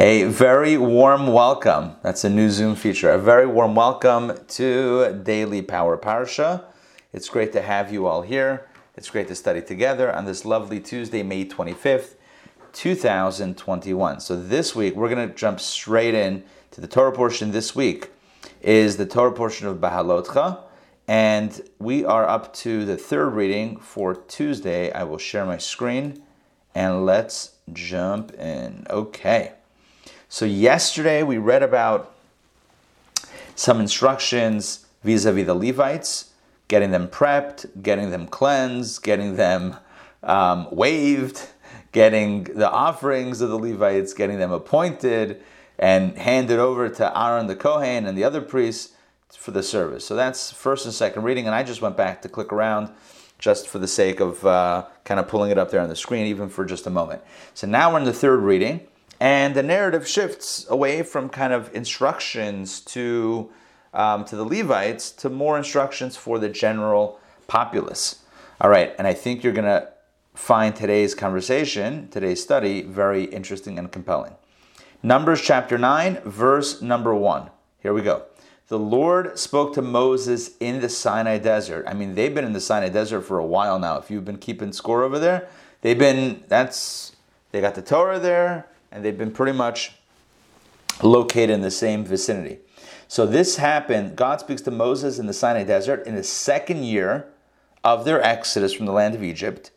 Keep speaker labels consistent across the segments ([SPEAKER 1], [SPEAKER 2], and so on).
[SPEAKER 1] A very warm welcome. That's a new Zoom feature. A very warm welcome to Daily Power Parsha. It's great to have you all here. It's great to study together on this lovely Tuesday, May 25th, 2021. So this week we're going to jump straight in to the Torah portion this week is the Torah portion of Bahalotcha and we are up to the third reading for Tuesday. I will share my screen and let's jump in. Okay. So, yesterday we read about some instructions vis a vis the Levites, getting them prepped, getting them cleansed, getting them um, waved, getting the offerings of the Levites, getting them appointed, and handed over to Aaron the Kohen and the other priests for the service. So, that's first and second reading, and I just went back to click around just for the sake of uh, kind of pulling it up there on the screen, even for just a moment. So, now we're in the third reading. And the narrative shifts away from kind of instructions to, um, to the Levites to more instructions for the general populace. All right, and I think you're going to find today's conversation, today's study, very interesting and compelling. Numbers chapter 9, verse number 1. Here we go. The Lord spoke to Moses in the Sinai desert. I mean, they've been in the Sinai desert for a while now. If you've been keeping score over there, they've been, that's, they got the Torah there and they've been pretty much located in the same vicinity. So this happened, God speaks to Moses in the Sinai desert in the second year of their exodus from the land of Egypt.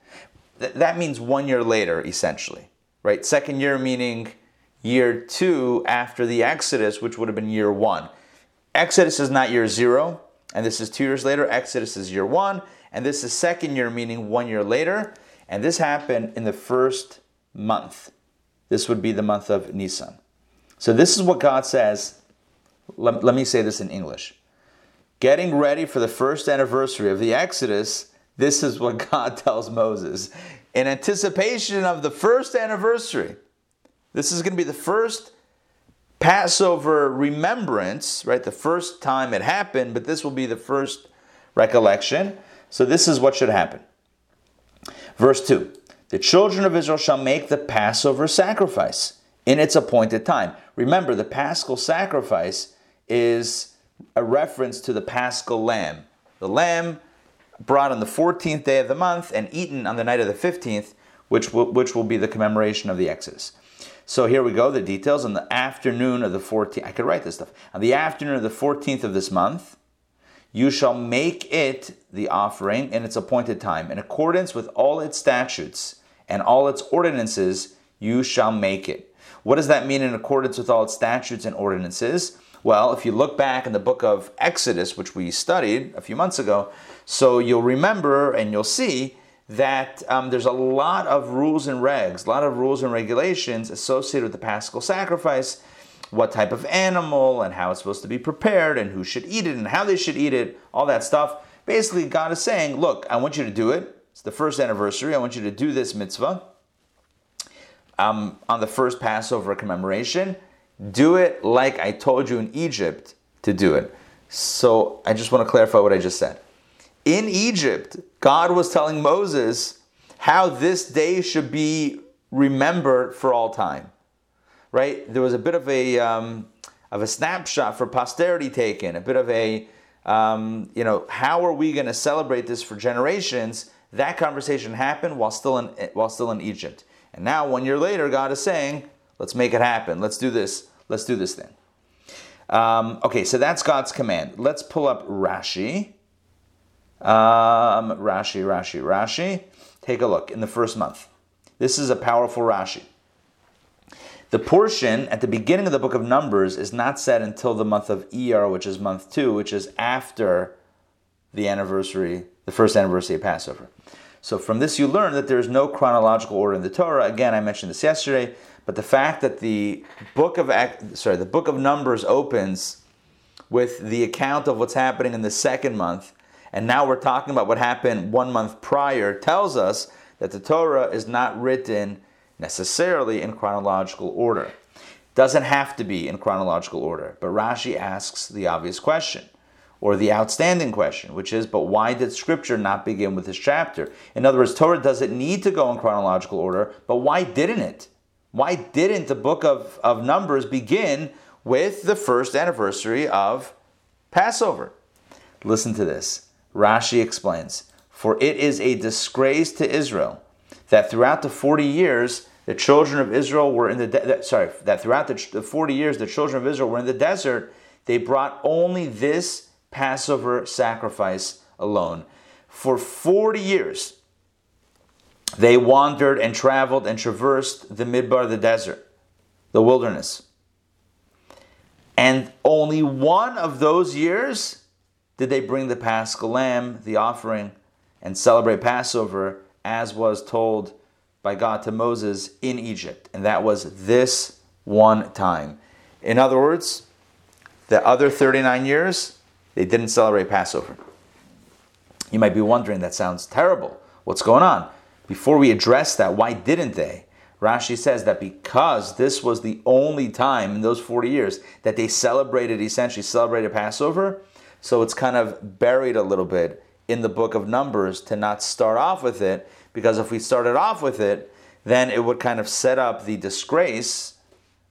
[SPEAKER 1] that means one year later, essentially, right? Second year meaning year two after the exodus, which would have been year one. Exodus is not year zero, and this is two years later. Exodus is year one, and this is second year, meaning one year later. And this happened in the first month. This would be the month of Nisan. So this is what God says. Let, let me say this in English. Getting ready for the first anniversary of the Exodus, this is what God tells Moses. In anticipation of the first anniversary, this is going to be the first Passover remembrance, right? The first time it happened, but this will be the first recollection. So this is what should happen. Verse 2 the children of Israel shall make the Passover sacrifice in its appointed time. Remember, the paschal sacrifice is a reference to the paschal lamb. The lamb brought on the 14th day of the month and eaten on the night of the 15th, which will, which will be the commemoration of the Exodus. So here we go, the details. On the afternoon of the 14th, I could write this stuff. On the afternoon of the 14th of this month, you shall make it the offering in its appointed time, in accordance with all its statutes and all its ordinances you shall make it. What does that mean in accordance with all its statutes and ordinances? Well, if you look back in the book of Exodus, which we studied a few months ago, so you'll remember and you'll see that um, there's a lot of rules and regs, a lot of rules and regulations associated with the paschal sacrifice, what type of animal and how it's supposed to be prepared and who should eat it and how they should eat it, all that stuff. Basically, God is saying, look, I want you to do it. It's the first anniversary. I want you to do this mitzvah um, on the first Passover commemoration. Do it like I told you in Egypt to do it. So I just want to clarify what I just said. In Egypt, God was telling Moses how this day should be remembered for all time. Right? There was a bit of a um, of a snapshot for posterity taken, a bit of a um, you know, how are we going to celebrate this for generations? That conversation happened while still in while still in Egypt. And now one year later, God is saying, let's make it happen. Let's do this. Let's do this thing. Um, okay, so that's God's command. Let's pull up Rashi. Um, Rashi, Rashi, Rashi. Take a look in the first month. This is a powerful Rashi. The portion at the beginning of the book of Numbers is not said until the month of Iyar, which is month two, which is after the anniversary, the first anniversary of Passover. So from this you learn that there is no chronological order in the Torah. Again, I mentioned this yesterday, but the fact that the book of sorry, the book of Numbers opens with the account of what's happening in the second month, and now we're talking about what happened one month prior, tells us that the Torah is not written necessarily in chronological order. Doesn't have to be in chronological order, but Rashi asks the obvious question or the outstanding question, which is, but why did Scripture not begin with this chapter? In other words, Torah doesn't need to go in chronological order, but why didn't it? Why didn't the book of, of Numbers begin with the first anniversary of Passover? Listen to this. Rashi explains For it is a disgrace to Israel that throughout the 40 years the children of Israel were in the de- sorry that throughout the, the 40 years the children of Israel were in the desert they brought only this Passover sacrifice alone for 40 years they wandered and traveled and traversed the midbar the desert the wilderness and only one of those years did they bring the paschal lamb the offering and celebrate Passover as was told by God to Moses in Egypt. And that was this one time. In other words, the other 39 years, they didn't celebrate Passover. You might be wondering, that sounds terrible. What's going on? Before we address that, why didn't they? Rashi says that because this was the only time in those 40 years that they celebrated, essentially celebrated Passover, so it's kind of buried a little bit in the book of Numbers to not start off with it, because if we started off with it, then it would kind of set up the disgrace,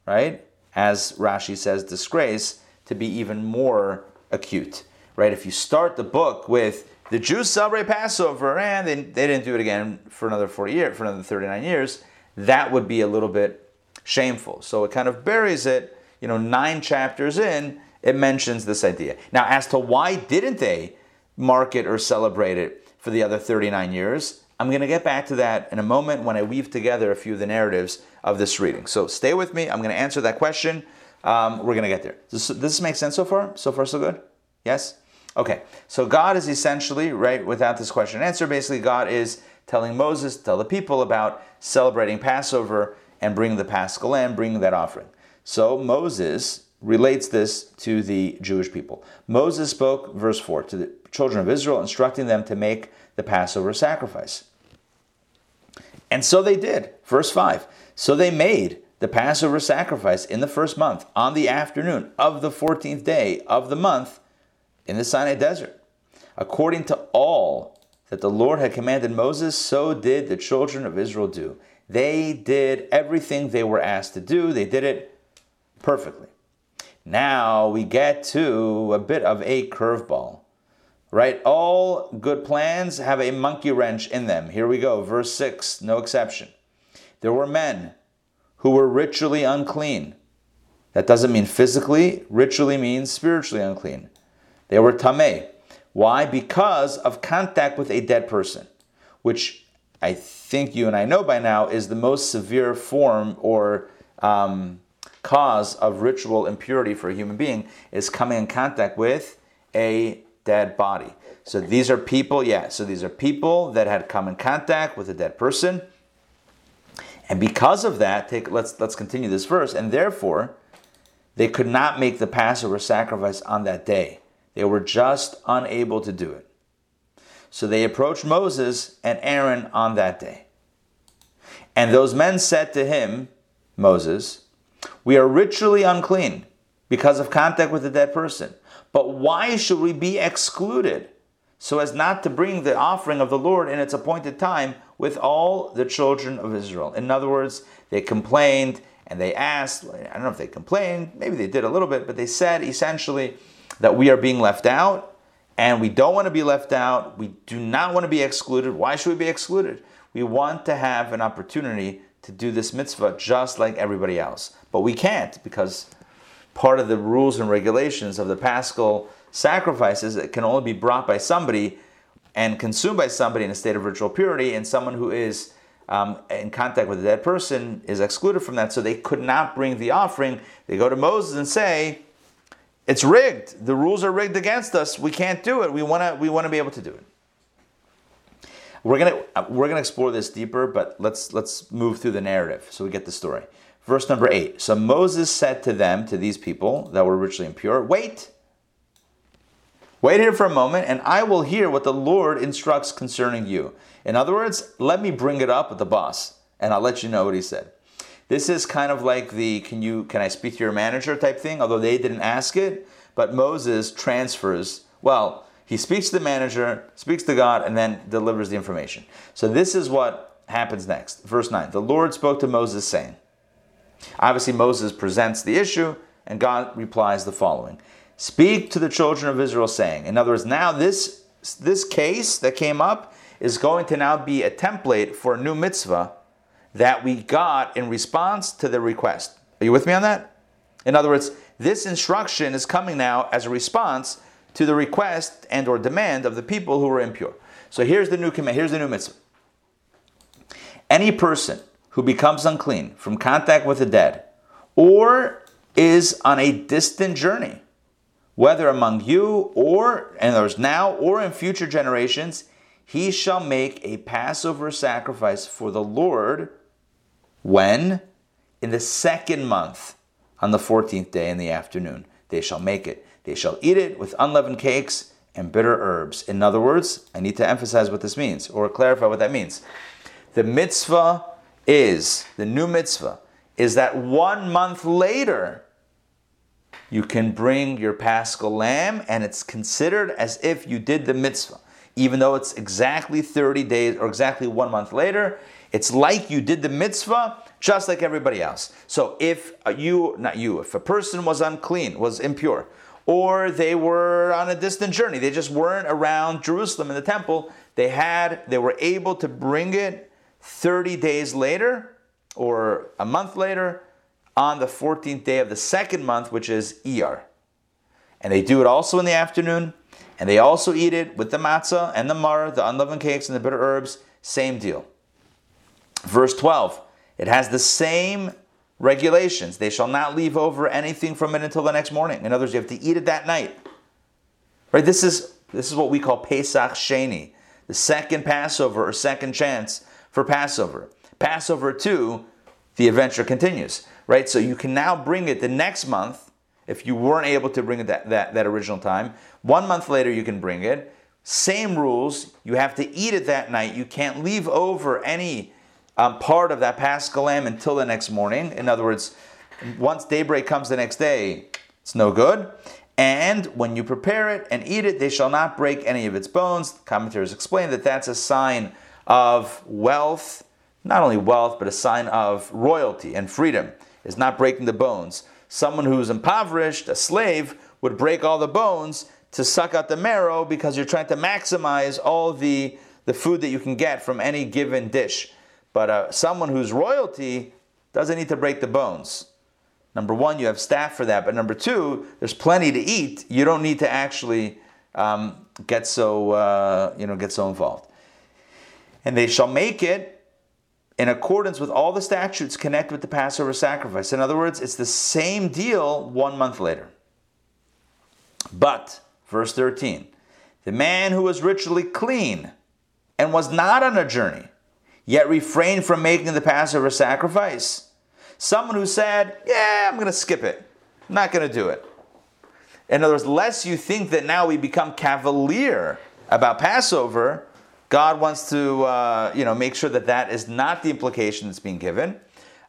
[SPEAKER 1] right? As Rashi says, disgrace to be even more acute, right? If you start the book with the Jews celebrate Passover and they, they didn't do it again for another 40 years, for another 39 years, that would be a little bit shameful. So it kind of buries it, you know, nine chapters in, it mentions this idea. Now, as to why didn't they mark it or celebrate it for the other 39 years. I'm going to get back to that in a moment when I weave together a few of the narratives of this reading. So stay with me. I'm going to answer that question. Um, we're going to get there. Does, this make sense so far? So far, so good? Yes? Okay. So God is essentially, right, without this question and answer, basically, God is telling Moses, tell the people about celebrating Passover and bringing the paschal lamb, bringing that offering. So Moses relates this to the Jewish people. Moses spoke, verse 4, to the children of Israel, instructing them to make the Passover sacrifice. And so they did. Verse 5 So they made the Passover sacrifice in the first month, on the afternoon of the 14th day of the month in the Sinai desert. According to all that the Lord had commanded Moses, so did the children of Israel do. They did everything they were asked to do, they did it perfectly. Now we get to a bit of a curveball right? All good plans have a monkey wrench in them. Here we go, verse 6, no exception. There were men who were ritually unclean. That doesn't mean physically, ritually means spiritually unclean. They were tameh. Why? Because of contact with a dead person, which I think you and I know by now is the most severe form or um, cause of ritual impurity for a human being is coming in contact with a dead body. So these are people, yeah, so these are people that had come in contact with a dead person. And because of that, take let's let's continue this verse, and therefore they could not make the Passover sacrifice on that day. They were just unable to do it. So they approached Moses and Aaron on that day. And those men said to him, Moses, We are ritually unclean because of contact with a dead person. But why should we be excluded so as not to bring the offering of the Lord in its appointed time with all the children of Israel? In other words, they complained and they asked, I don't know if they complained, maybe they did a little bit, but they said essentially that we are being left out and we don't want to be left out. We do not want to be excluded. Why should we be excluded? We want to have an opportunity to do this mitzvah just like everybody else. But we can't because part of the rules and regulations of the paschal sacrifices it can only be brought by somebody and consumed by somebody in a state of ritual purity, and someone who is um, in contact with a dead person is excluded from that. So they could not bring the offering. They go to Moses and say, "It's rigged. The rules are rigged against us. We can't do it. We want to. We want to be able to do it." We're gonna we're gonna explore this deeper, but let's let's move through the narrative so we get the story. Verse number eight. So Moses said to them, to these people that were ritually impure, Wait, wait here for a moment, and I will hear what the Lord instructs concerning you. In other words, let me bring it up with the boss, and I'll let you know what he said. This is kind of like the can you can I speak to your manager type thing, although they didn't ask it, but Moses transfers, well, he speaks to the manager, speaks to God, and then delivers the information. So this is what happens next. Verse 9. The Lord spoke to Moses saying, Obviously, Moses presents the issue, and God replies the following Speak to the children of Israel, saying, in other words, now this, this case that came up is going to now be a template for a new mitzvah that we got in response to the request. Are you with me on that? In other words, this instruction is coming now as a response to the request and or demand of the people who were impure. So here's the new command, here's the new mitzvah. Any person who becomes unclean from contact with the dead or is on a distant journey, whether among you or and there's now or in future generations, he shall make a Passover sacrifice for the Lord when? In the second month, on the 14th day in the afternoon, they shall make it. They shall eat it with unleavened cakes and bitter herbs. In other words, I need to emphasize what this means or clarify what that means. The mitzvah is, the new mitzvah, is that one month later, you can bring your paschal lamb and it's considered as if you did the mitzvah. Even though it's exactly 30 days or exactly one month later, it's like you did the mitzvah just like everybody else. So if you, not you, if a person was unclean, was impure, or they were on a distant journey, they just weren't around Jerusalem in the temple, they had, they were able to bring it 30 days later or a month later on the 14th day of the second month, which is Iyar. And they do it also in the afternoon, and they also eat it with the matzah and the mar, the unleavened cakes and the bitter herbs, same deal. Verse 12, it has the same regulations. They shall not leave over anything from it until the next morning. In other words, you have to eat it that night. Right? This is this is what we call Pesach Sheni, the second Passover or second chance for Passover. Passover 2, the adventure continues. Right? So you can now bring it the next month if you weren't able to bring it that, that, that original time. One month later you can bring it. Same rules. You have to eat it that night. You can't leave over any um, part of that paschal lamb until the next morning. In other words, once daybreak comes the next day, it's no good. And when you prepare it and eat it, they shall not break any of its bones. Commentators explain that that's a sign of wealth, not only wealth, but a sign of royalty and freedom, is not breaking the bones. Someone who's impoverished, a slave, would break all the bones to suck out the marrow because you're trying to maximize all the, the food that you can get from any given dish. But uh, someone who's royalty doesn't need to break the bones. Number one, you have staff for that. But number two, there's plenty to eat. You don't need to actually um, get so uh, you know get so involved. And they shall make it in accordance with all the statutes connected with the Passover sacrifice. In other words, it's the same deal one month later. But verse 13, the man who was ritually clean and was not on a journey yet refrained from making the Passover sacrifice. Someone who said, Yeah, I'm going to skip it, I'm not going to do it. In other words, lest you think that now we become cavalier about Passover, God wants to uh, you know, make sure that that is not the implication that's being given.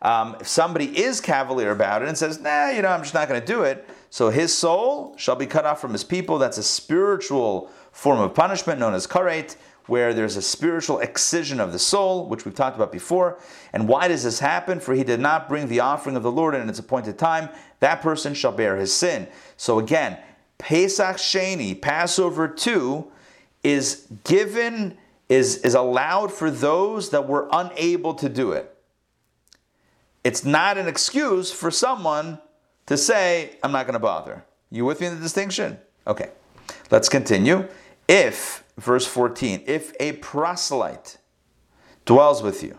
[SPEAKER 1] Um, if somebody is cavalier about it and says, nah, you know, I'm just not going to do it, so his soul shall be cut off from his people. That's a spiritual form of punishment known as karet where there's a spiritual excision of the soul, which we've talked about before. And why does this happen? For he did not bring the offering of the Lord in its appointed time. That person shall bear his sin. So again, Pesach Sheni, Passover 2, is given, is, is allowed for those that were unable to do it. It's not an excuse for someone to say, I'm not going to bother. You with me in the distinction? Okay, let's continue. If verse 14, if a proselyte dwells with you,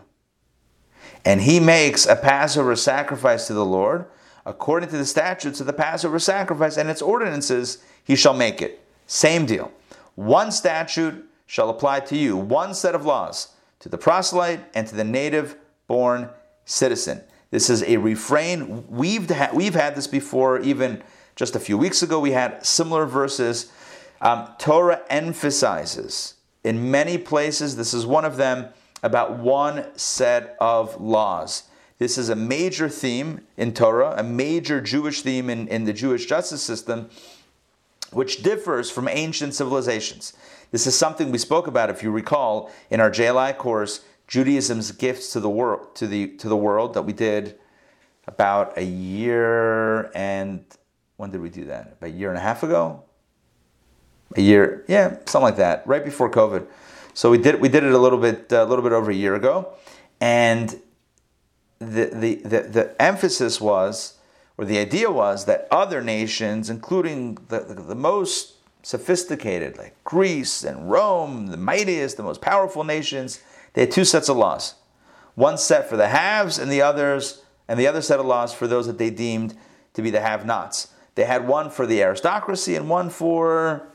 [SPEAKER 1] and he makes a Passover sacrifice to the Lord, according to the statutes of the Passover sacrifice and its ordinances, he shall make it. Same deal. One statute shall apply to you, one set of laws to the proselyte and to the native born citizen. This is a refrain. We've, ha- we've had this before, even just a few weeks ago, we had similar verses um, Torah emphasizes in many places, this is one of them, about one set of laws. This is a major theme in Torah, a major Jewish theme in, in the Jewish justice system, which differs from ancient civilizations. This is something we spoke about, if you recall, in our JLI course, Judaism's Gifts to the World, to the, to the World, that we did about a year and when did we do that? About a year and a half ago? A year, yeah, something like that, right before COVID. So we did we did it a little bit a little bit over a year ago, and the the the, the emphasis was or the idea was that other nations, including the, the, the most sophisticated, like Greece and Rome, the mightiest, the most powerful nations, they had two sets of laws. One set for the haves and the others, and the other set of laws for those that they deemed to be the have-nots. They had one for the aristocracy and one for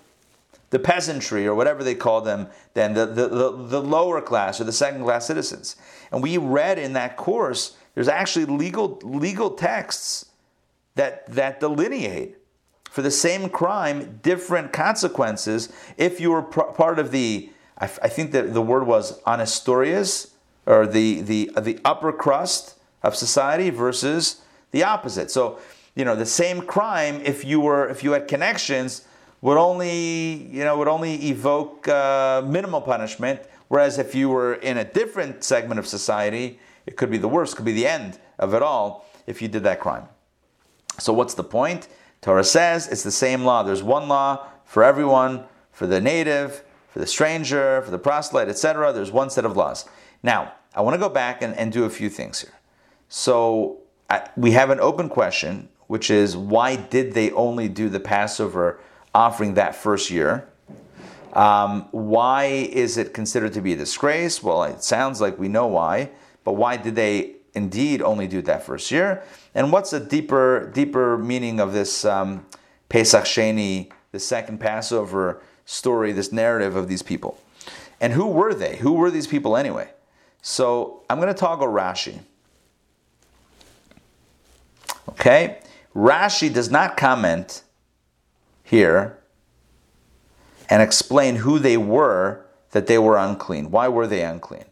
[SPEAKER 1] the peasantry or whatever they call them, then the, the, the, the lower class or the second class citizens. And we read in that course, there's actually legal legal texts that that delineate for the same crime different consequences if you were pr- part of the I, f- I think that the word was honestiores or the the the upper crust of society versus the opposite. So you know the same crime if you were if you had connections would only you know would only evoke uh, minimal punishment, whereas if you were in a different segment of society, it could be the worst, could be the end of it all if you did that crime. So what's the point? Torah says it's the same law. There's one law for everyone, for the native, for the stranger, for the proselyte, etc. There's one set of laws. Now, I want to go back and, and do a few things here. So I, we have an open question, which is why did they only do the Passover offering that first year? Um, why is it considered to be a disgrace? Well, it sounds like we know why, but why did they indeed only do that first year? And what's the deeper deeper meaning of this um, Pesach Sheni, the second Passover story, this narrative of these people? And who were they? Who were these people anyway? So I'm going to toggle Rashi. Okay, Rashi does not comment here and explain who they were that they were unclean. Why were they unclean?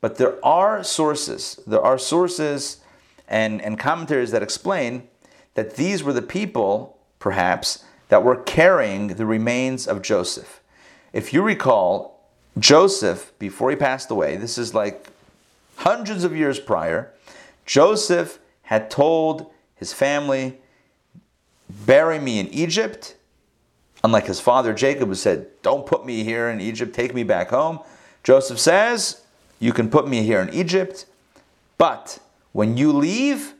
[SPEAKER 1] But there are sources, there are sources and, and commentaries that explain that these were the people, perhaps, that were carrying the remains of Joseph. If you recall, Joseph, before he passed away, this is like hundreds of years prior, Joseph had told his family, Bury me in Egypt. Unlike his father Jacob, who said, Don't put me here in Egypt, take me back home. Joseph says, You can put me here in Egypt, but when you leave,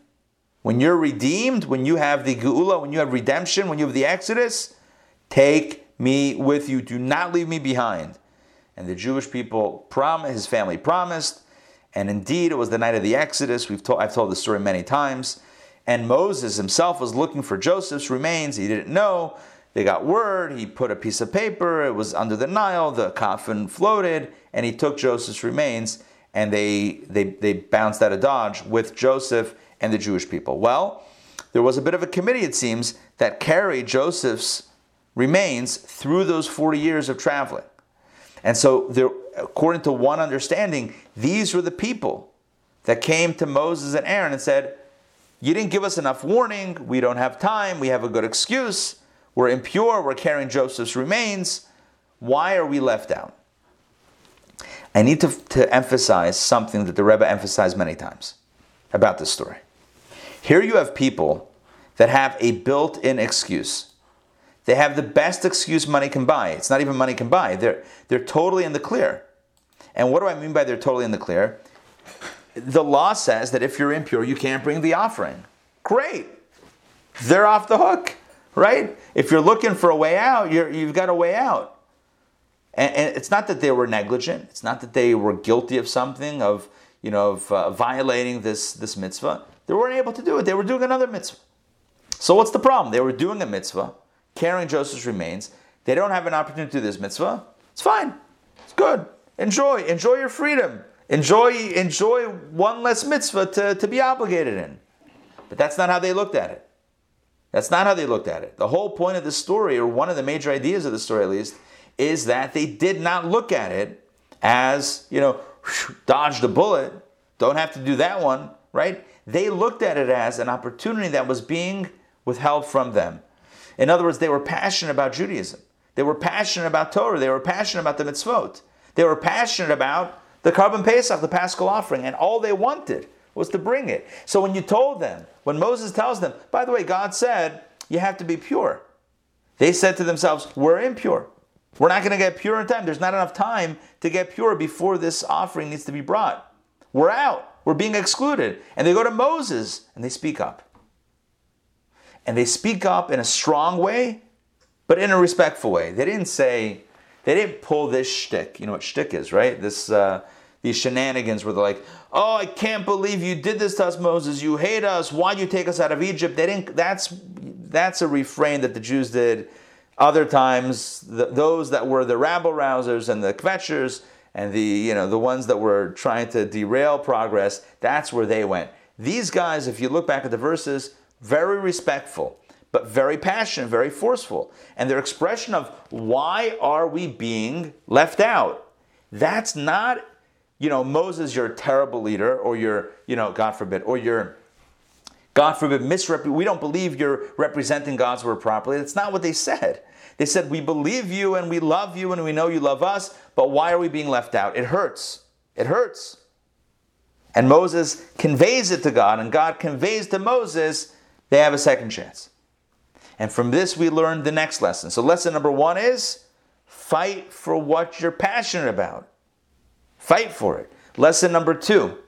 [SPEAKER 1] when you're redeemed, when you have the Geula, when you have redemption, when you have the Exodus, take me with you. Do not leave me behind. And the Jewish people promised, his family promised, and indeed it was the night of the Exodus. We've told, I've told the story many times. And Moses himself was looking for Joseph's remains. He didn't know. They got word. He put a piece of paper. It was under the Nile. The coffin floated, and he took Joseph's remains and they, they, they bounced out of Dodge with Joseph and the Jewish people. Well, there was a bit of a committee, it seems, that carried Joseph's remains through those 40 years of traveling. And so, there, according to one understanding, these were the people that came to Moses and Aaron and said, You didn't give us enough warning. We don't have time. We have a good excuse. We're impure. We're carrying Joseph's remains. Why are we left out? I need to, to emphasize something that the Rebbe emphasized many times about this story. Here you have people that have a built in excuse. They have the best excuse money can buy. It's not even money can buy. They're, they're totally in the clear. And what do I mean by they're totally in the clear? The law says that if you're impure, you can't bring the offering. Great. They're off the hook, right? If you're looking for a way out, you have got a way out. And, and, it's not that they were negligent. It's not that they were guilty of something, of you know, of uh, violating this this mitzvah. They weren't able to do it. They were doing another mitzvah. So what's the problem? They were doing a mitzvah, carrying Joseph's remains. They don't have an opportunity to do this mitzvah. It's fine. It's good. Enjoy. Enjoy your freedom. Enjoy enjoy one less mitzvah to, to be obligated in. But that's not how they looked at it. That's not how they looked at it. The whole point of the story, or one of the major ideas of the story at least, is that they did not look at it as, you know, dodge the bullet, don't have to do that one, right? They looked at it as an opportunity that was being withheld from them. In other words, they were passionate about Judaism. They were passionate about Torah. They were passionate about the mitzvot. They were passionate about the korban pesach, the paschal offering, and all they wanted was to bring it. So when you told them, when Moses tells them, by the way, God said you have to be pure, they said to themselves, we're impure. We're not going to get pure in time. There's not enough time to get pure before this offering needs to be brought. We're out. We're being excluded. And they go to Moses and they speak up. And they speak up in a strong way, but in a respectful way. They didn't say, they didn't pull this shtick. You know what shtick is, right? This, uh, these shenanigans where they're like, "Oh, I can't believe you did this to us, Moses. You hate us. Why'd you take us out of Egypt?" They didn't. That's that's a refrain that the Jews did. Other times, the, those that were the rabble rousers and the kvetchers and the you know the ones that were trying to derail progress, that's where they went. These guys, if you look back at the verses, very respectful, but very passionate, very forceful, and their expression of why are we being left out? That's not you know, Moses, you're a terrible leader, or you're, you know, God forbid, or you're, God forbid, misrep- we don't believe you're representing God's word properly. That's not what they said. They said, We believe you and we love you and we know you love us, but why are we being left out? It hurts. It hurts. And Moses conveys it to God, and God conveys to Moses, they have a second chance. And from this, we learn the next lesson. So, lesson number one is fight for what you're passionate about. Fight for it. Lesson number two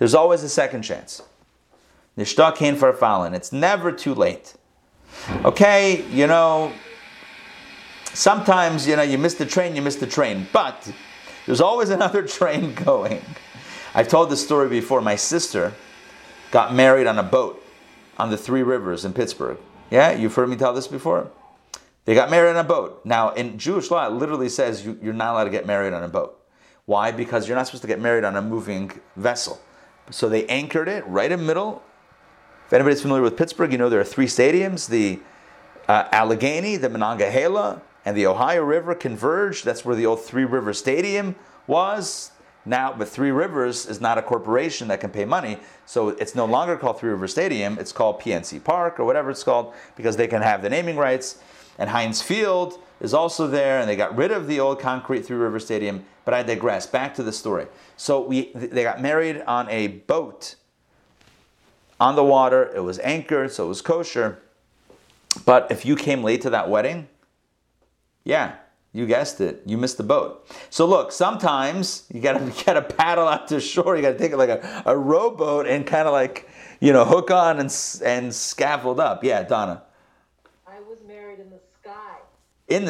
[SPEAKER 1] there's always a second chance. Nishtakin fallen. It's never too late. Okay, you know, sometimes, you know, you miss the train, you miss the train, but there's always another train going. I've told this story before. My sister got married on a boat on the Three Rivers in Pittsburgh. Yeah, you've heard me tell this before? They got married on a boat. Now, in Jewish law, it literally says you, are not allowed to get married on a boat. Why? Because you're not supposed to get married on a moving vessel. So they anchored it right in the middle. If anybody's familiar with Pittsburgh, you know there are three stadiums the uh, Allegheny, the Monongahela, and the Ohio River converged. That's where the old Three Rivers Stadium was. Now, but Three Rivers is not a corporation that can pay money, so it's no longer called Three Rivers Stadium. It's called PNC Park or whatever it's called because they can have the naming rights. And Heinz Field is also there, and they got rid of the old concrete Three River Stadium. But I digress. Back to the story. So we they got married on a boat on the water. It was anchored, so it was kosher. But if you came late to that wedding, yeah, you guessed it. You missed the boat. So look, sometimes you gotta you gotta paddle out to shore. You gotta take it like a, a rowboat and kind of like you know hook on and and scaffold up. Yeah, Donna I was married in the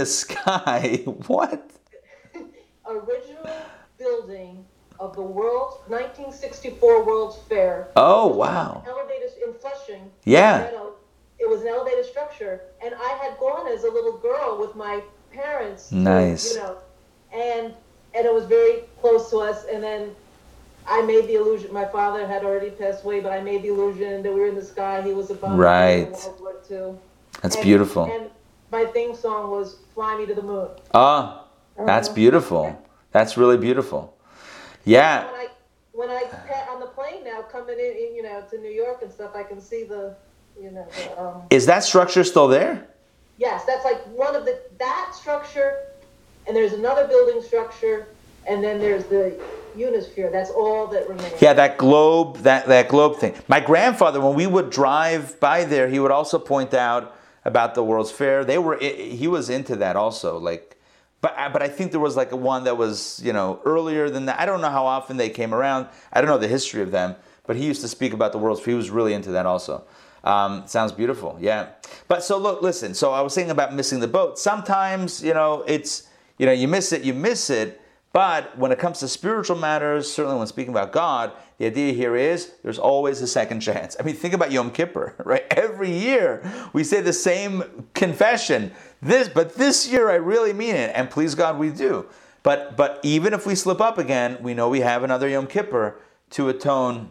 [SPEAKER 1] sky. what?
[SPEAKER 2] Original building of the world 1964 World's Fair.
[SPEAKER 1] Oh wow!
[SPEAKER 2] Elevators in Flushing.
[SPEAKER 1] Yeah.
[SPEAKER 2] It was an elevated structure, and I had gone as a little girl with my parents.
[SPEAKER 1] Nice.
[SPEAKER 2] You know, and and it was very close to us. And then I made the illusion. My father had already passed away, but I made the illusion that we were in the sky. He was above
[SPEAKER 1] right.
[SPEAKER 2] World War II.
[SPEAKER 1] That's and, beautiful.
[SPEAKER 2] And my theme song was "Fly Me to the Moon."
[SPEAKER 1] Ah, that's uh-huh. beautiful. That's really beautiful. Yeah.
[SPEAKER 2] When I, when I on the plane now coming in, you know, to New York and stuff, I can see the, you know. The, um,
[SPEAKER 1] Is that structure still there?
[SPEAKER 2] Yes, that's like one of the that structure, and there's another building structure, and then there's the Unisphere. That's all that remains.
[SPEAKER 1] Yeah, that globe, that that globe thing. My grandfather, when we would drive by there, he would also point out about the World's Fair. They were he was into that also, like. But, but I think there was like one that was you know earlier than that. I don't know how often they came around. I don't know the history of them. But he used to speak about the World's Fair. He was really into that also. Um, sounds beautiful, yeah. But so look, listen. So I was saying about missing the boat. Sometimes you know it's you know you miss it, you miss it. But when it comes to spiritual matters, certainly when speaking about God, the idea here is there's always a second chance. I mean, think about Yom Kippur, right? Every year we say the same confession. This, but this year I really mean it, and please God we do. But but even if we slip up again, we know we have another Yom Kippur to atone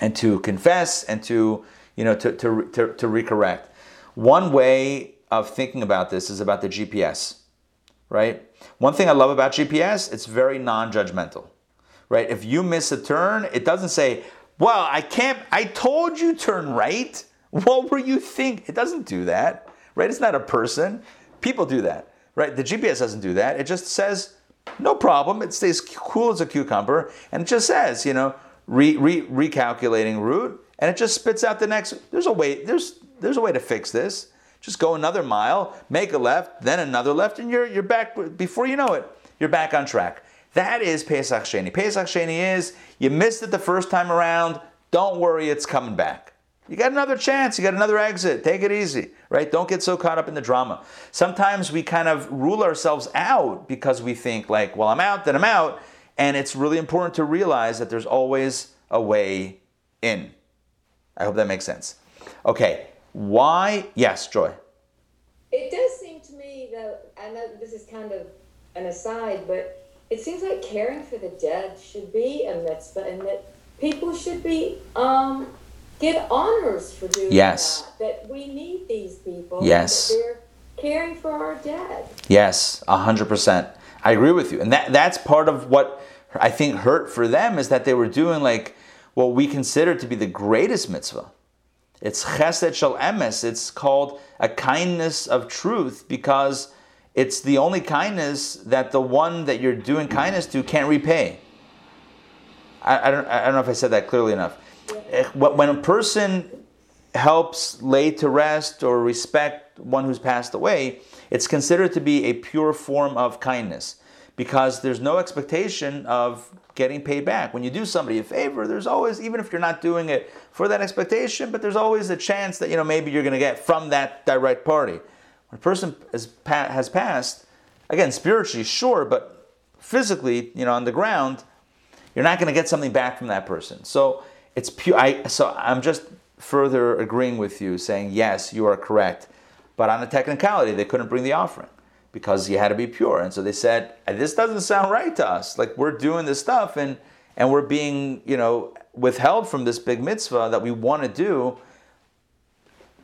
[SPEAKER 1] and to confess and to you know to to to, to recorrect. One way of thinking about this is about the GPS, right? One thing I love about GPS, it's very non-judgmental. Right? If you miss a turn, it doesn't say, "Well, I can't I told you turn right." What were you think? It doesn't do that. Right? It's not a person. People do that. Right? The GPS doesn't do that. It just says, "No problem." It stays cool as a cucumber and it just says, you know, re, re, recalculating route, and it just spits out the next. There's a way. There's there's a way to fix this. Just go another mile, make a left, then another left, and you're you're back. Before you know it, you're back on track. That is Pesach Sheni. Pesach Sheni is you missed it the first time around. Don't worry, it's coming back. You got another chance. You got another exit. Take it easy, right? Don't get so caught up in the drama. Sometimes we kind of rule ourselves out because we think like, well, I'm out, then I'm out. And it's really important to realize that there's always a way in. I hope that makes sense. Okay, why? Yes, Joy.
[SPEAKER 3] It does seem to me that I know this is kind of an aside, but it seems like caring for the dead should be a mitzvah, and that people should be um, get honors for doing
[SPEAKER 1] yes.
[SPEAKER 3] that. That we need these people.
[SPEAKER 1] Yes.
[SPEAKER 3] they're caring for our dead.
[SPEAKER 1] Yes, hundred percent. I agree with you, and that that's part of what I think hurt for them is that they were doing like what we consider to be the greatest mitzvah. It's chesed shel emes. It's called a kindness of truth because it's the only kindness that the one that you're doing kindness to can't repay. I, I don't, I don't know if I said that clearly enough. Eh, when a person helps lay to rest or respect one who's passed away, it's considered to be a pure form of kindness because there's no expectation of getting paid back. When you do somebody a favor, there's always, even if you're not doing it for that expectation, but there's always a chance that you know maybe you're going to get from that direct party. When a person has, has passed, again, spiritually, sure, but physically, you know, on the ground, you're not going to get something back from that person. So it's pure. I, so I'm just further agreeing with you, saying yes, you are correct. But on a technicality, they couldn't bring the offering because you had to be pure. And so they said, this doesn't sound right to us. Like we're doing this stuff and and we're being, you know, withheld from this big mitzvah that we want to do.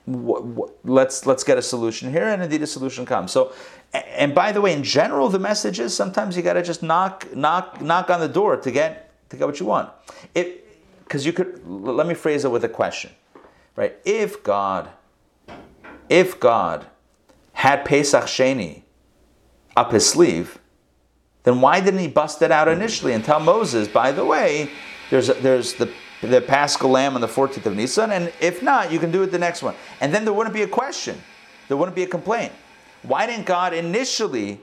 [SPEAKER 1] Let's let's get a solution here, and indeed a solution comes. So, and by the way, in general, the message is sometimes you got to just knock knock knock on the door to get to get what you want. It because you could let me phrase it with a question, right? If God, if God had Pesach Sheni up his sleeve, then why didn't he bust it out initially and tell Moses, by the way, there's, a, there's the, the Paschal Lamb on the 14th of Nisan, and if not, you can do it the next one. And then there wouldn't be a question. There wouldn't be a complaint. Why didn't God initially,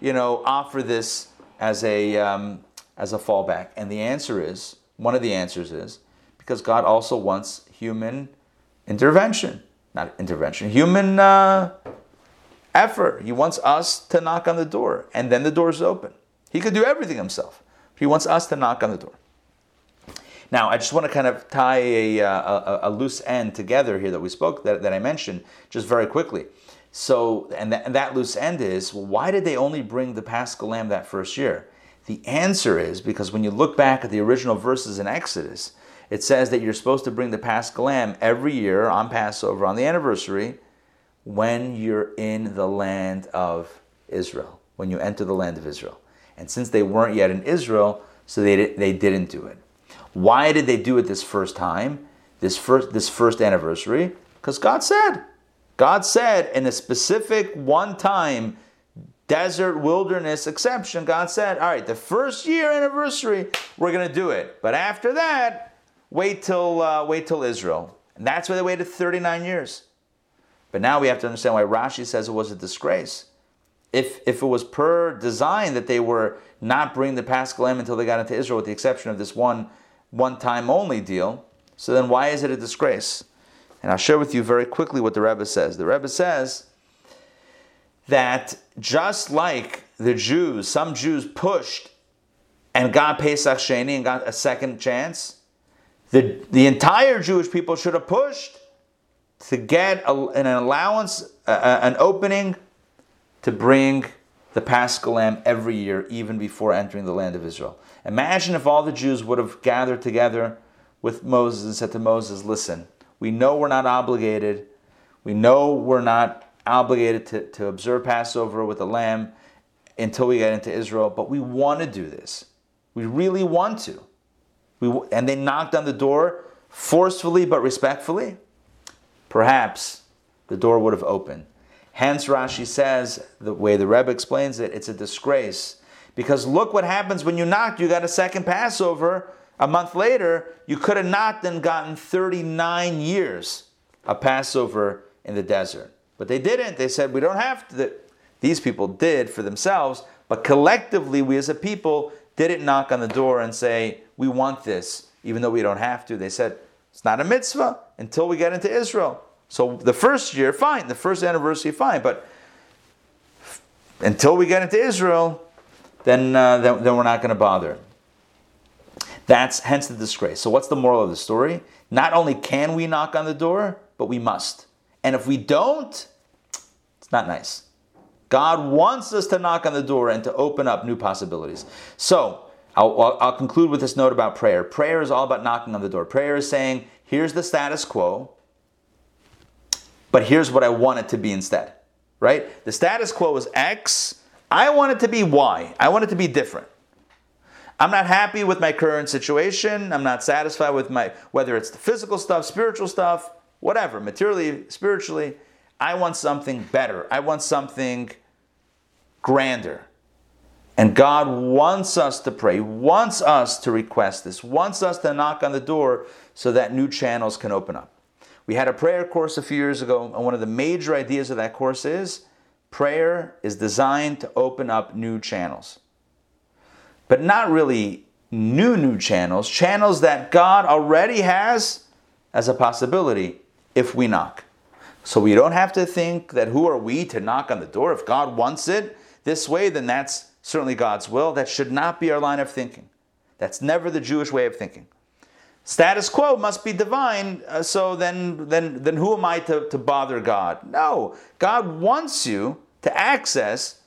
[SPEAKER 1] you know, offer this as a, um, as a fallback? And the answer is, one of the answers is, because God also wants human intervention. Not intervention, human uh, effort. He wants us to knock on the door, and then the door is open. He could do everything himself. He wants us to knock on the door. Now, I just want to kind of tie a, uh, a, a, loose end together here that we spoke, that, that I mentioned, just very quickly. So, and that, and that loose end is well, why did they only bring the paschal lamb that first year? The answer is because when you look back at the original verses in Exodus, it says that you're supposed to bring the paschal lamb every year on Passover, on the anniversary, when you're in the land of Israel, when you enter the land of Israel. And since they weren't yet in Israel, so they, they didn't do it. Why did they do it this first time, this first, this first anniversary? Because God said. God said in a specific one time desert wilderness exception, God said, all right, the first year anniversary, we're going to do it. But after that, wait till, uh, wait till Israel. And that's why they waited 39 years. But now we have to understand why Rashi says it was a disgrace. If, if it was per design that they were not bringing the Paschal Lamb until they got into Israel, with the exception of this one one time only deal, so then why is it a disgrace? And I'll share with you very quickly what the Rebbe says. The Rebbe says that just like the Jews, some Jews pushed and got Pesach Sheni and got a second chance, the, the entire Jewish people should have pushed to get a, an allowance, uh, an opening to bring the Paschal Lamb every year, even before entering the land of Israel. Imagine if all the Jews would have gathered together with Moses and said to Moses, Listen, we know we're not obligated. We know we're not obligated to, to observe Passover with a lamb until we get into Israel, but we want to do this. We really want to. We, and they knocked on the door forcefully but respectfully. Perhaps the door would have opened. Hence, Rashi says, the way the Rebbe explains it, it's a disgrace. Because look what happens when you knocked, You got a second Passover. a month later, you could have knocked and gotten 39 years of Passover in the desert. But they didn't. They said, we don't have to. These people did for themselves, but collectively, we as a people didn't knock on the door and say, we want this, even though we don't have to. They said, it's not a mitzvah until we get into Israel. So the first year, fine. The first anniversary, fine. But until we get into Israel, then, uh, then, then we're not going to bother. That's hence the disgrace. So, what's the moral of the story? Not only can we knock on the door, but we must. And if we don't, it's not nice. God wants us to knock on the door and to open up new possibilities. So, I'll, I'll, conclude with this note about prayer. Prayer is all about knocking on the door. Prayer is saying, here's the status quo, but here's what I want it to be instead. Right? The status quo is X. I want it to be Y. I want it to be different. I'm not happy with my current situation. I'm not satisfied with my, whether it's the physical stuff, spiritual stuff, whatever, materially, spiritually. I want something better. I want something grander. And God wants us to pray, wants us to request this, wants us to knock on the door so that new channels can open up. We had a prayer course a few years ago, and one of the major ideas of that course is prayer is designed to open up new channels but not really new, new channels, channels that God already has as a possibility if we knock. So we don't have to think that who are we to knock on the door? If God wants it this way, then that's certainly God's will. That should not be our line of thinking. That's never the Jewish way of thinking. Status quo must be divine, uh, so then, then, then who am I to, to bother God? No, God wants you to access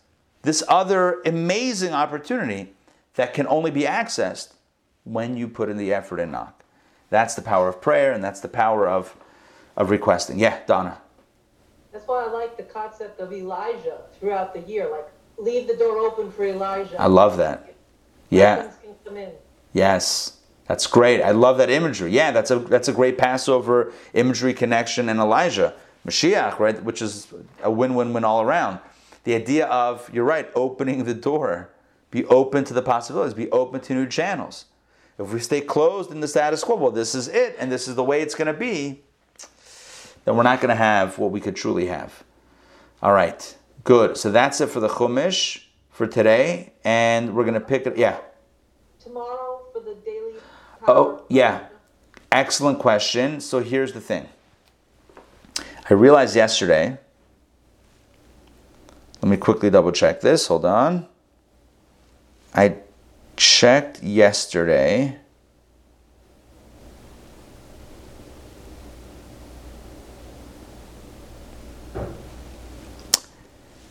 [SPEAKER 1] this other amazing opportunity that can only be accessed when you put in the effort and knock. That's the power of prayer and that's the power of, of requesting. Yeah, Donna.
[SPEAKER 2] That's why I like the concept of Elijah throughout the year. Like, leave the door open for Elijah.
[SPEAKER 1] I love that. Yeah. Yes. That's great. I love that imagery. Yeah, that's a that's a great Passover imagery connection and Elijah. Mashiach, right, which is a win-win-win all around. The idea of, you're right, opening the door be open to the possibilities, be open to new channels. If we stay closed in the status quo, well, this is it and this is the way it's going to be, then we're not going to have what we could truly have. All right, good. So that's it for the Chumash for today, and we're going to pick it. Yeah.
[SPEAKER 2] Tomorrow.
[SPEAKER 1] Oh, yeah. Excellent question. So here's the thing. I realized yesterday. Let me quickly double check this. Hold on. I checked yesterday.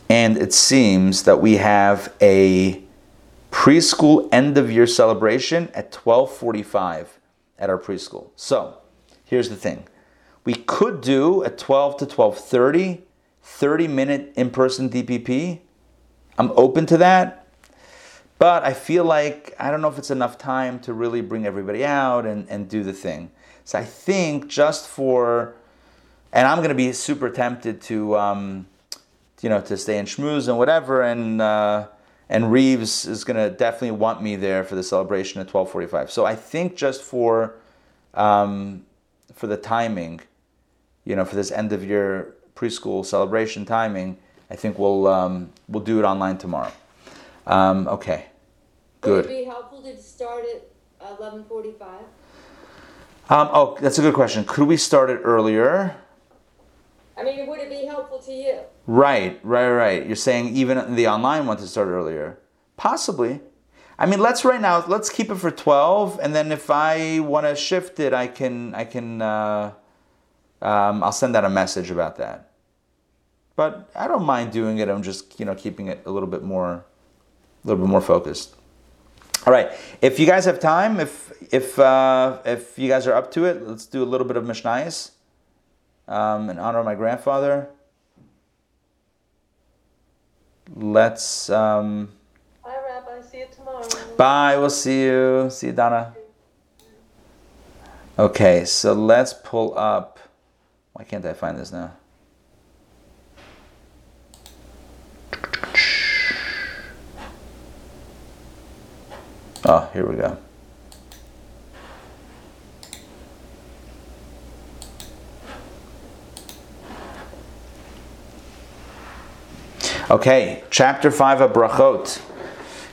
[SPEAKER 1] And it seems that we have a preschool end of year celebration at 12:45 at our preschool. So, here's the thing. We could do a 12 to 12:30 30 minute in-person DPP. I'm open to that. But I feel like I don't know if it's enough time to really bring everybody out and, and do the thing. So I think just for, and I'm going to be super tempted to, um, you know, to stay in schmooze and whatever. And uh, and Reeves is going to definitely want me there for the celebration at 12:45. So I think just for um, for the timing, you know, for this end of year preschool celebration timing, I think we'll um, we'll do it online tomorrow. Um, okay, good.
[SPEAKER 3] Would it be helpful to start at eleven forty-five?
[SPEAKER 1] Um, oh, that's a good question. Could we start it earlier?
[SPEAKER 3] I mean, it would it be helpful to you?
[SPEAKER 1] Right, right, right. You're saying even the online one to start earlier? Possibly. I mean, let's right now. Let's keep it for twelve, and then if I want to shift it, I can. I can. Uh, um, I'll send out a message about that. But I don't mind doing it. I'm just you know keeping it a little bit more a little bit more focused. All right. If you guys have time, if if uh, if you guys are up to it, let's do a little bit of Mishnayos um, in honor of my grandfather. Let's. Um,
[SPEAKER 2] Bye, Rabbi. See you tomorrow.
[SPEAKER 1] Bye. We'll see you. See you, Donna. Okay, so let's pull up. Why can't I find this now? Oh, here we go. Okay, chapter 5 of Brachot.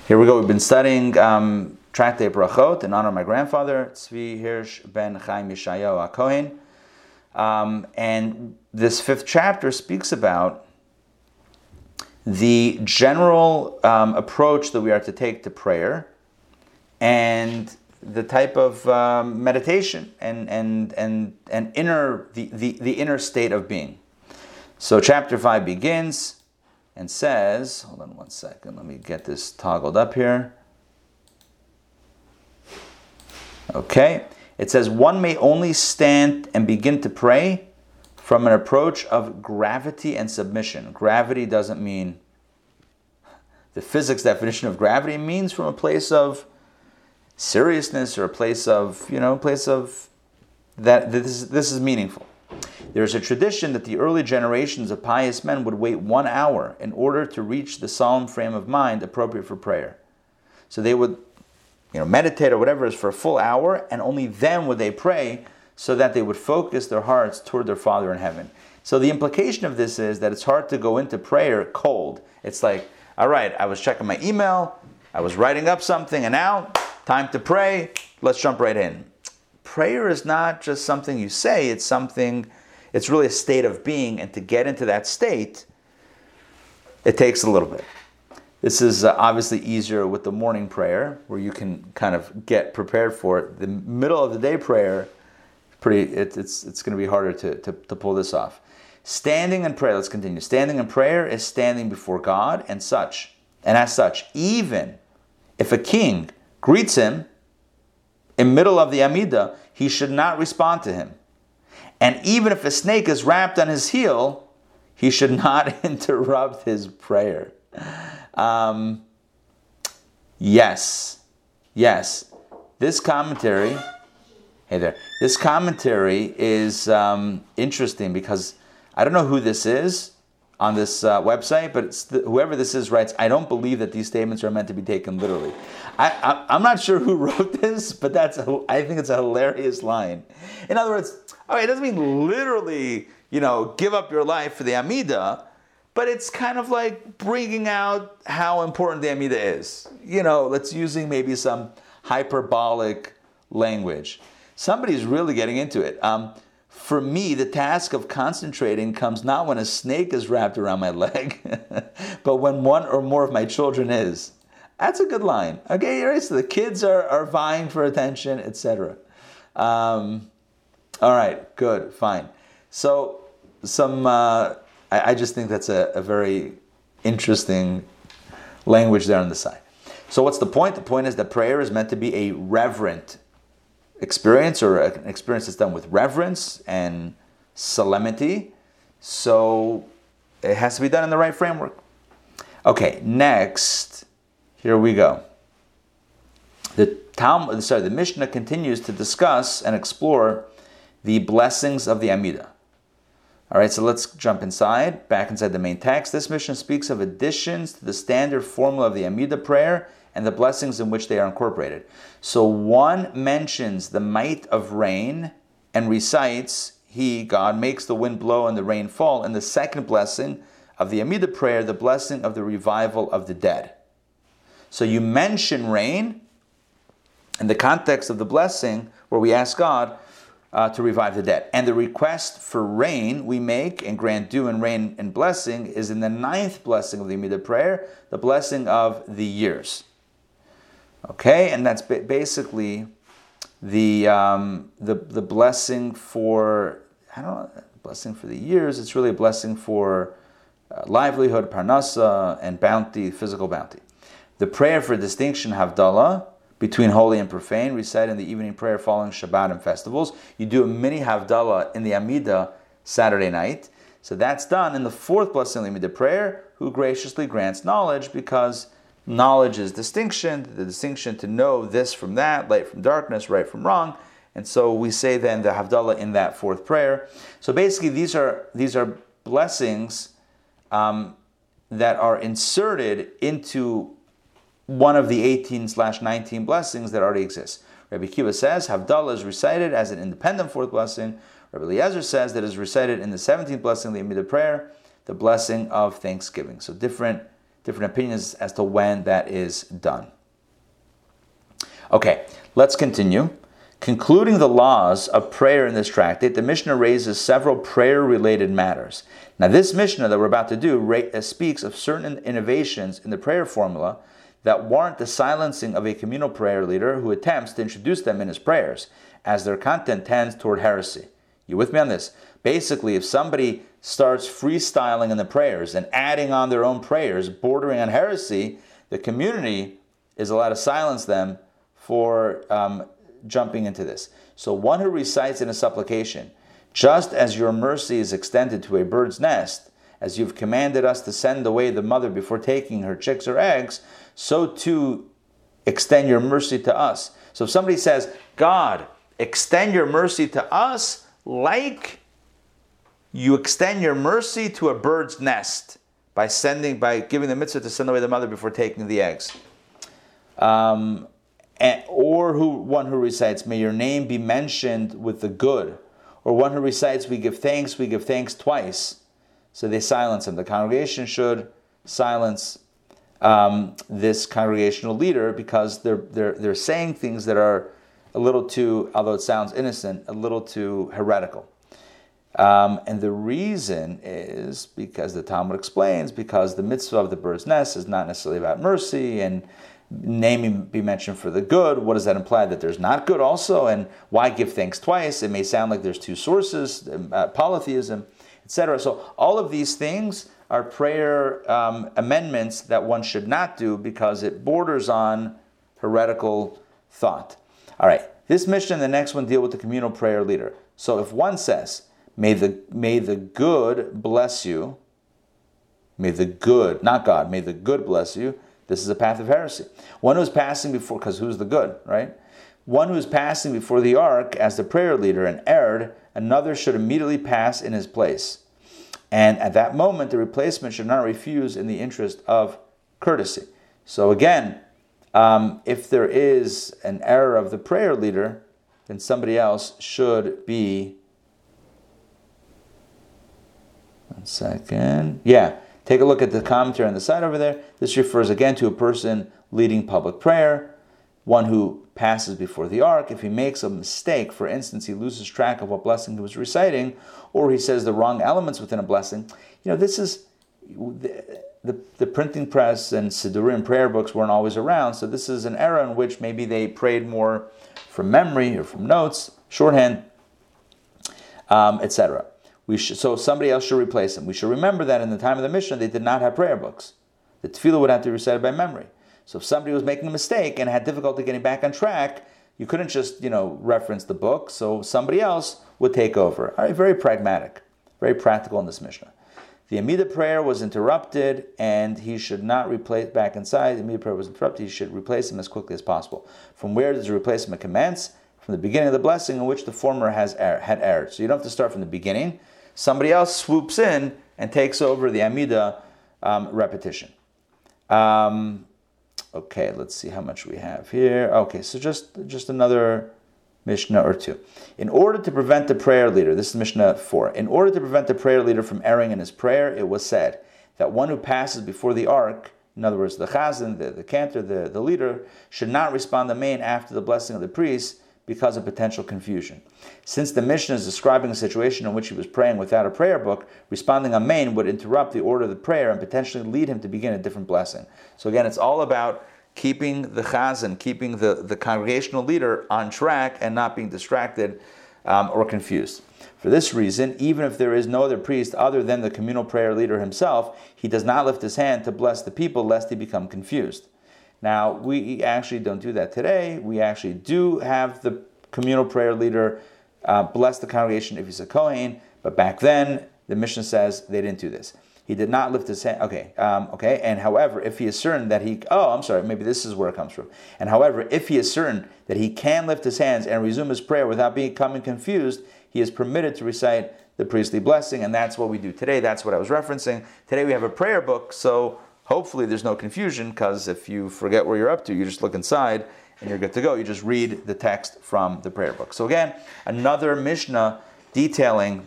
[SPEAKER 1] Here we go. We've been studying um, Tractate Brachot in honor of my grandfather, Tzvi Hirsch ben Chaim Yeshayahu HaKohen. Um, and this fifth chapter speaks about the general um, approach that we are to take to prayer and the type of um, meditation and, and, and, and inner, the, the, the inner state of being. So chapter 5 begins and says, hold on one second, let me get this toggled up here. Okay, it says, one may only stand and begin to pray from an approach of gravity and submission. Gravity doesn't mean the physics definition of gravity means from a place of seriousness or a place of, you know, a place of that this, this is meaningful. There's a tradition that the early generations of pious men would wait one hour in order to reach the solemn frame of mind appropriate for prayer. So they would, you know, meditate or whatever is for a full hour, and only then would they pray so that they would focus their hearts toward their Father in heaven. So the implication of this is that it's hard to go into prayer cold. It's like, all right, I was checking my email, I was writing up something, and now time to pray. Let's jump right in. Prayer is not just something you say, it's something it's really a state of being, and to get into that state, it takes a little bit. This is uh, obviously easier with the morning prayer, where you can kind of get prepared for it. The middle of the day prayer, pretty, it, it's it's going to be harder to, to, to pull this off. Standing in prayer. Let's continue. Standing in prayer is standing before God, and such, and as such, even if a king greets him in middle of the Amida, he should not respond to him. And even if a snake is wrapped on his heel, he should not interrupt his prayer. Um, yes, yes. This commentary, hey there, this commentary is um, interesting because I don't know who this is on this uh, website, but the, whoever this is writes, I don't believe that these statements are meant to be taken literally. I, am not sure who wrote this, but that's a, I think it's a hilarious line. In other words, okay, it doesn't mean literally, you know, give up your life for the Amida, but it's kind of like bringing out how important the Amida is. You know, let's using maybe some hyperbolic language. Somebody's really getting into it. Um, for me, the task of concentrating comes not when a snake is wrapped around my leg, but when one or more of my children is. That's a good line. Okay, right? So the kids are, are vying for attention, etc. Um, all right, good, fine. So some, uh, I, I, just think that's a, a very interesting language there on the side. So what's the point? The point is that prayer is meant to be a reverent experience or an experience that's done with reverence and solemnity. So it has to be done in the right framework. Okay, next here we go. The Talmud, sorry, the Mishnah continues to discuss and explore the blessings of the Amida. All right, so let's jump inside, back inside the main text. This Mishnah speaks of additions to the standard formula of the Amida prayer and the blessings in which they are incorporated. So one mentions the might of rain and recites, He, God, makes the wind blow and the rain fall. And the second blessing of the Amida prayer, the blessing of the revival of the dead. So you mention rain in the context of the blessing where we ask God uh, to revive the dead. And the request for rain we make and grant dew and rain and blessing is in the ninth blessing of the Amida prayer, the blessing of the years. Okay, and that's basically the, um, the, the blessing for, I don't know, blessing for the years. It's really a blessing for uh, livelihood, parnasa, and bounty, physical bounty. The prayer for distinction, Havdalah, between holy and profane, recite in the evening prayer following Shabbat and festivals. You do a mini Havdalah in the Amida Saturday night. So that's done in the fourth blessing of the Amida prayer, who graciously grants knowledge because knowledge is distinction, the distinction to know this from that, light from darkness, right from wrong. And so we say then the Havdalah in that fourth prayer. So basically, these are these are blessings um, that are inserted into one of the 18 slash 19 blessings that already exist. Rabbi Akiva says Havdalah is recited as an independent fourth blessing. Rabbi Eliezer says that is recited in the 17th blessing the Amida prayer. the blessing of thanksgiving. So different different opinions as to when that is done. Okay, let's continue. Concluding the laws of prayer in this tractate, the Mishnah raises several prayer related matters. Now, this Mishnah that we're about to do uh, speaks of certain innovations in the prayer formula that warrant the silencing of a communal prayer leader who attempts to introduce them in his prayers, as their content tends toward heresy. You with me on this? Basically, if somebody starts freestyling in the prayers and adding on their own prayers, bordering on heresy, the community is allowed to silence them for um, jumping into this. So, one who recites in a supplication, just as your mercy is extended to a bird's nest, as you've commanded us to send away the mother before taking her chicks or eggs, so too extend your mercy to us. So if somebody says, God, extend your mercy to us like you extend your mercy to a bird's nest by sending by giving the mitzvah to send away the mother before taking the eggs. Um, and, or who one who recites, may your name be mentioned with the good, or one who recites, we give thanks, we give thanks twice. So they silence him. The congregation should silence um, this congregational leader because they're, they're, they're saying things that are a little too, although it sounds innocent, a little too heretical. Um, and the reason is because the Talmud explains, because the mitzvah of the bird's nest is not necessarily about mercy and naming be mentioned for the good. What does that imply? That there's not good also? And why give thanks twice? It may sound like there's two sources, uh, polytheism, etc. So all of these things are prayer um, amendments that one should not do because it borders on heretical thought. All right, this Mishnah and the next one deal with the communal prayer leader. So if one says, May the, may the good bless you, may the good, not God, may the good bless you, this is a path of heresy. One who's passing before, because who's the good, right? One who is passing before the ark as the prayer leader and erred, another should immediately pass in his place. And at that moment, the replacement should not refuse in the interest of courtesy. So again, um, if there is an error of the prayer leader, then somebody else should be. One second. Yeah, take a look at the commentary on the side over there. This refers again to a person leading public prayer, one who passes before the ark. If he makes a mistake, for instance, he loses track of what blessing he was reciting, or he says the wrong elements within a blessing. You know, this is the, the, the printing press and Siddurim prayer books weren't always around, so this is an era in which maybe they prayed more from memory or from notes, shorthand, um, etc. We should, so somebody else should replace them. We should remember that in the time of the Mishnah, they did not have prayer books. The tefillah would have to be recited by memory. So if somebody was making a mistake and had difficulty getting back on track, you couldn't just, you know, reference the book, so somebody else would take over. All right, very pragmatic, very practical in this Mishnah. The Amida prayer was interrupted, and he should not replace back inside. The Amida prayer was interrupted. He should replace him as quickly as possible. From where does the replacement commence? From the beginning of the blessing in which the former has er- had erred. So you don't have to start from the beginning. Somebody else swoops in and takes over the Amida um, repetition. Um, Okay, let's see how much we have here. Okay, so just just another Mishnah or two. In order to prevent the prayer leader, this is Mishnah 4. In order to prevent the prayer leader from erring in his prayer, it was said that one who passes before the ark, in other words, the chazan, the, the cantor, the, the leader, should not respond Amen after the blessing of the priest because of potential confusion. Since the Mishnah is describing a situation in which he was praying without a prayer book, responding Amen would interrupt the order of the prayer and potentially lead him to begin a different blessing. So again, it's all about keeping the chazan, keeping the, the congregational leader on track and not being distracted um, or confused. For this reason, even if there is no other priest other than the communal prayer leader himself, he does not lift his hand to bless the people lest he become confused. Now, we actually don't do that today. We actually do have the communal prayer leader uh, bless the congregation if he's a Kohen, but back then, the Mishnah says they didn't do this. He did not lift his hand. Okay, um, okay. And however, if he is certain that he, oh, I'm sorry, maybe this is where it comes from. And however, if he is certain that he can lift his hands and resume his prayer without becoming confused, he is permitted to recite the priestly blessing, and that's what we do today. That's what I was referencing. Today we have a prayer book, so hopefully there's no confusion because if you forget where you're up to, you just look inside and you're good to go. You just read the text from the prayer book. So again, another Mishnah detailing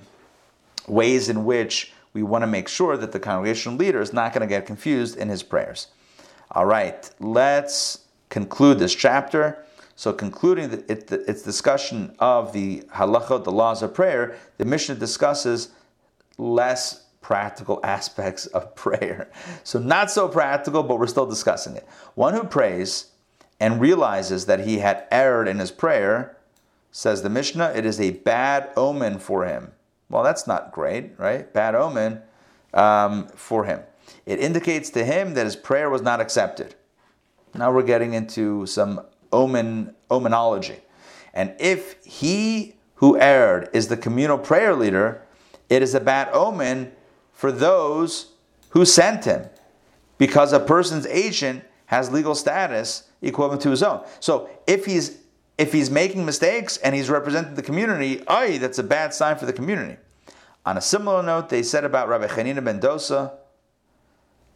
[SPEAKER 1] ways in which we want to make sure that the congregational leader is not going to get confused in his prayers. All right, let's conclude this chapter. So, concluding the, it, the, its discussion of the halachot, the laws of prayer, the Mishnah discusses less practical aspects of prayer. So, not so practical, but we're still discussing it. One who prays and realizes that he had erred in his prayer, says the Mishnah, it is a bad omen for him. Well, that's not great, right? Bad omen um, for him. It indicates to him that his prayer was not accepted. Now we're getting into some omen omenology. And if he who erred is the communal prayer leader, it is a bad omen for those who sent him, because a person's agent has legal status equivalent to his own. So if he's if he's making mistakes and he's representing the community, ay, that's a bad sign for the community. On a similar note, they said about Rabbi Chanina ben Dosa,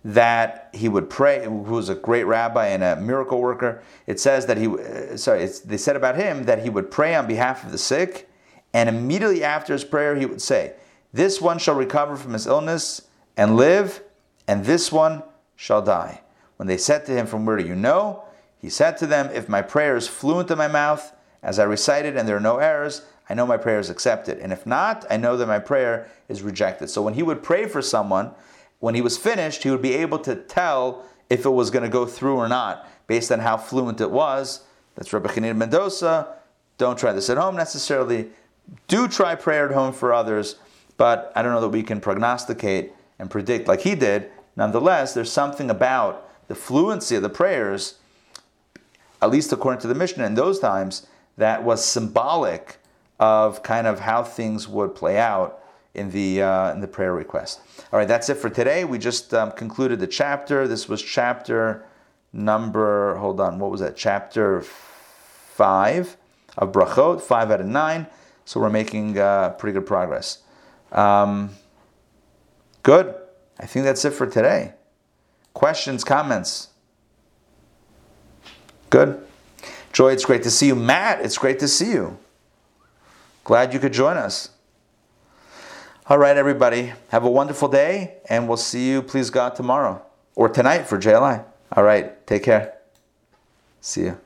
[SPEAKER 1] that he would pray, who was a great rabbi and a miracle worker. It says that he, uh, sorry, they said about him that he would pray on behalf of the sick, and immediately after his prayer, he would say, This one shall recover from his illness and live, and this one shall die. When they said to him, From where do you know? He said to them, If my prayer is fluent in my mouth, as I recited, and there are no errors, I know my prayer is accepted. And if not, I know that my prayer is rejected. So when he would pray for someone, when he was finished, he would be able to tell if it was going to go through or not based on how fluent it was. That's Rabbi Chanina ben Dosa. Don't try this at home necessarily. Do try prayer at home for others, but I don't know that we can prognosticate and predict like he did. Nonetheless, there's something about the fluency of the prayers, at least according to the Mishnah in those times, that was symbolic of kind of how things would play out in the uh, in the prayer request. All right, that's it for today. We just um, concluded the chapter. This was chapter number. Hold on, what was that? Chapter five of brachot, five out of nine. So we're making uh, pretty good progress. Um, good. I think that's it for today. Questions, comments. Good. Joy, it's great to see you. Matt, it's great to see you. Glad you could join us. All right, everybody. Have a wonderful day, and we'll see you, please God, tomorrow or tonight for JLI. All right. Take care. See you.